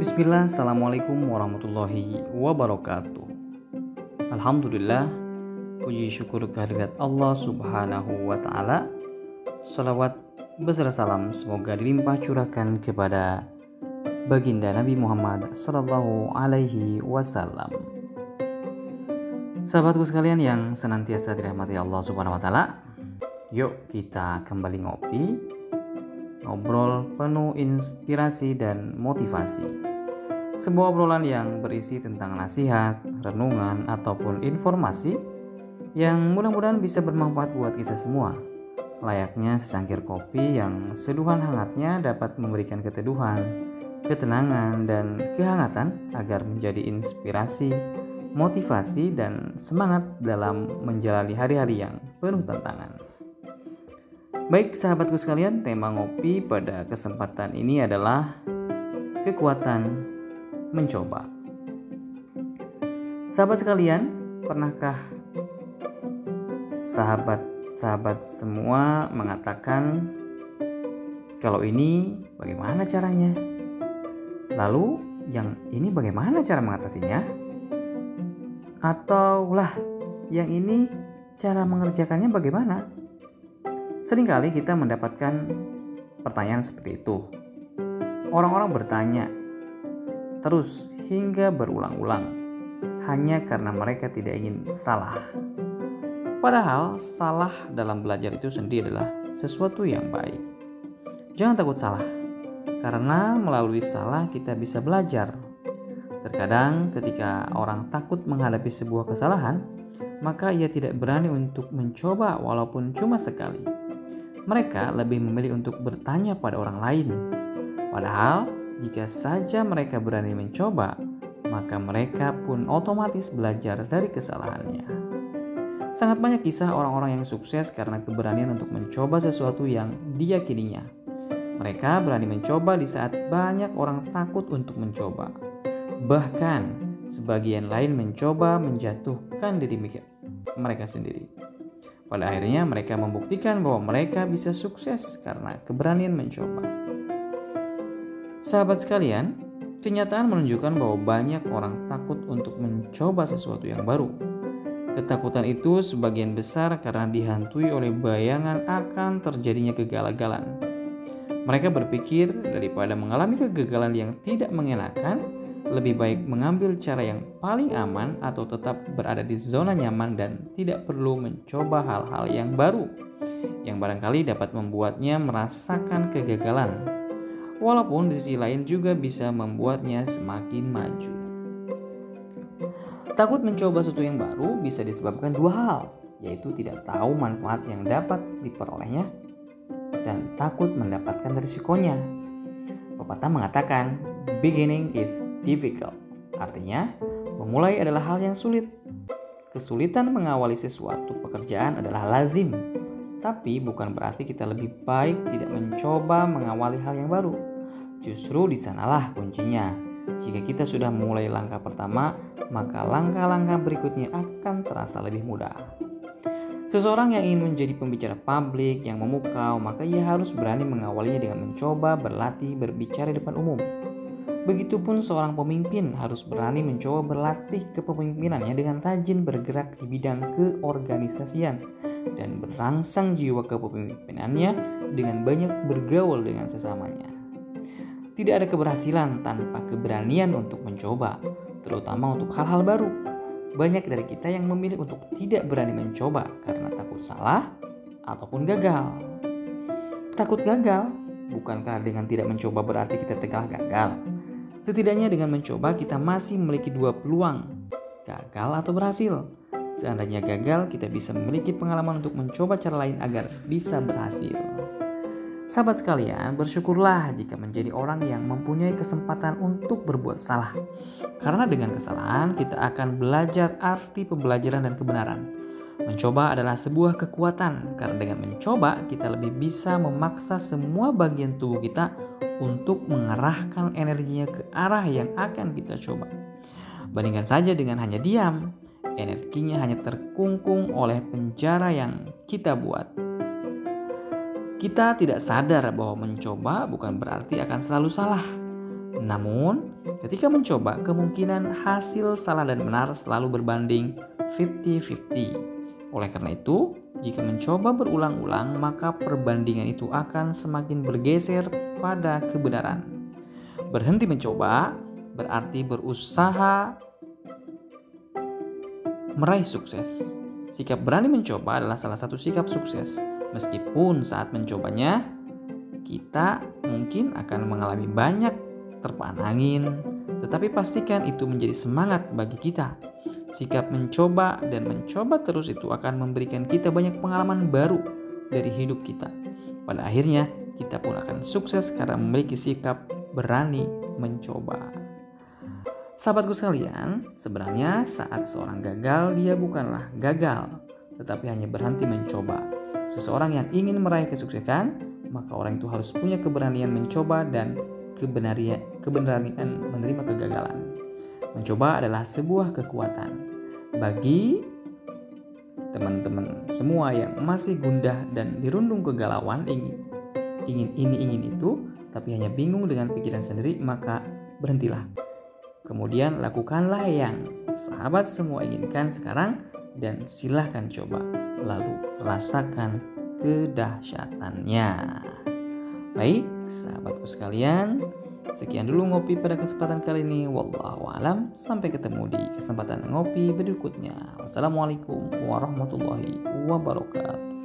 Bismillah, Assalamualaikum warahmatullahi wabarakatuh. Alhamdulillah Puji syukur kehadirat Allah subhanahu wa ta'ala. Salawat beserta salam semoga dilimpah curahkan kepada Baginda Nabi Muhammad Sallallahu alaihi wasallam. Sahabatku sekalian yang senantiasa dirahmati Allah subhanahu wa ta'ala Yuk kita kembali ngopi ngobrol penuh inspirasi dan motivasi. Sebuah obrolan yang berisi tentang nasihat, renungan, ataupun informasi yang mudah-mudahan bisa bermanfaat buat kita semua. Layaknya sesangkir kopi yang seduhan hangatnya dapat memberikan keteduhan, ketenangan, dan kehangatan agar menjadi inspirasi, motivasi, dan semangat dalam menjalani hari-hari yang penuh tantangan. Baik sahabatku sekalian, tema ngopi pada kesempatan ini adalah kekuatan mencoba. Sahabat sekalian, pernahkah sahabat-sahabat semua mengatakan kalau ini bagaimana caranya? Lalu yang ini bagaimana cara mengatasinya? Atau lah, yang ini cara mengerjakannya bagaimana? Seringkali kita mendapatkan pertanyaan seperti itu. Orang-orang bertanya terus hingga berulang-ulang hanya karena mereka tidak ingin salah. Padahal salah dalam belajar itu sendiri adalah sesuatu yang baik. Jangan takut salah, karena melalui salah kita bisa belajar. Terkadang ketika orang takut menghadapi sebuah kesalahan, maka ia tidak berani untuk mencoba walaupun cuma sekali mereka lebih memilih untuk bertanya pada orang lain. Padahal, jika saja mereka berani mencoba, maka mereka pun otomatis belajar dari kesalahannya. Sangat banyak kisah orang-orang yang sukses karena keberanian untuk mencoba sesuatu yang diyakininya. Mereka berani mencoba di saat banyak orang takut untuk mencoba. Bahkan, sebagian lain mencoba menjatuhkan diri mereka sendiri. Pada akhirnya mereka membuktikan bahwa mereka bisa sukses karena keberanian mencoba. Sahabat sekalian, kenyataan menunjukkan bahwa banyak orang takut untuk mencoba sesuatu yang baru. Ketakutan itu sebagian besar karena dihantui oleh bayangan akan terjadinya kegagalan. Mereka berpikir daripada mengalami kegagalan yang tidak mengenakan, lebih baik mengambil cara yang paling aman atau tetap berada di zona nyaman dan tidak perlu mencoba hal-hal yang baru yang barangkali dapat membuatnya merasakan kegagalan. Walaupun di sisi lain juga bisa membuatnya semakin maju. Takut mencoba sesuatu yang baru bisa disebabkan dua hal, yaitu tidak tahu manfaat yang dapat diperolehnya dan takut mendapatkan risikonya. Pepatah mengatakan, beginning is difficult. Artinya, memulai adalah hal yang sulit. Kesulitan mengawali sesuatu pekerjaan adalah lazim, tapi bukan berarti kita lebih baik tidak mencoba mengawali hal yang baru. Justru di sanalah kuncinya. Jika kita sudah mulai langkah pertama, maka langkah-langkah berikutnya akan terasa lebih mudah. Seseorang yang ingin menjadi pembicara publik yang memukau, maka ia harus berani mengawalinya dengan mencoba berlatih berbicara di depan umum. Begitupun seorang pemimpin harus berani mencoba berlatih kepemimpinannya dengan rajin bergerak di bidang keorganisasian dan berangsang jiwa kepemimpinannya dengan banyak bergaul dengan sesamanya. Tidak ada keberhasilan tanpa keberanian untuk mencoba, terutama untuk hal-hal baru. Banyak dari kita yang memilih untuk tidak berani mencoba karena takut salah ataupun gagal. Takut gagal, bukankah dengan tidak mencoba berarti kita tegal gagal? Setidaknya dengan mencoba kita masih memiliki dua peluang, gagal atau berhasil. Seandainya gagal, kita bisa memiliki pengalaman untuk mencoba cara lain agar bisa berhasil. Sahabat sekalian, bersyukurlah jika menjadi orang yang mempunyai kesempatan untuk berbuat salah. Karena dengan kesalahan, kita akan belajar arti pembelajaran dan kebenaran. Mencoba adalah sebuah kekuatan, karena dengan mencoba kita lebih bisa memaksa semua bagian tubuh kita untuk mengerahkan energinya ke arah yang akan kita coba. Bandingkan saja dengan hanya diam, energinya hanya terkungkung oleh penjara yang kita buat. Kita tidak sadar bahwa mencoba bukan berarti akan selalu salah. Namun, ketika mencoba, kemungkinan hasil salah dan benar selalu berbanding 50-50. Oleh karena itu, jika mencoba berulang-ulang, maka perbandingan itu akan semakin bergeser pada kebenaran. Berhenti mencoba berarti berusaha meraih sukses. Sikap berani mencoba adalah salah satu sikap sukses. Meskipun saat mencobanya, kita mungkin akan mengalami banyak terpaan angin, tetapi pastikan itu menjadi semangat bagi kita Sikap mencoba dan mencoba terus itu akan memberikan kita banyak pengalaman baru dari hidup kita. Pada akhirnya, kita pun akan sukses karena memiliki sikap berani mencoba. Sahabatku sekalian, sebenarnya saat seorang gagal, dia bukanlah gagal, tetapi hanya berhenti mencoba. Seseorang yang ingin meraih kesuksesan, maka orang itu harus punya keberanian mencoba dan keberanian menerima kegagalan. Mencoba adalah sebuah kekuatan. Bagi teman-teman semua yang masih gundah dan dirundung kegalauan ingin ingin ini ingin itu tapi hanya bingung dengan pikiran sendiri maka berhentilah. Kemudian lakukanlah yang sahabat semua inginkan sekarang dan silahkan coba lalu rasakan kedahsyatannya. Baik, sahabatku sekalian, Sekian dulu ngopi pada kesempatan kali ini. Wallahu alam. Sampai ketemu di kesempatan ngopi berikutnya. Wassalamualaikum warahmatullahi wabarakatuh.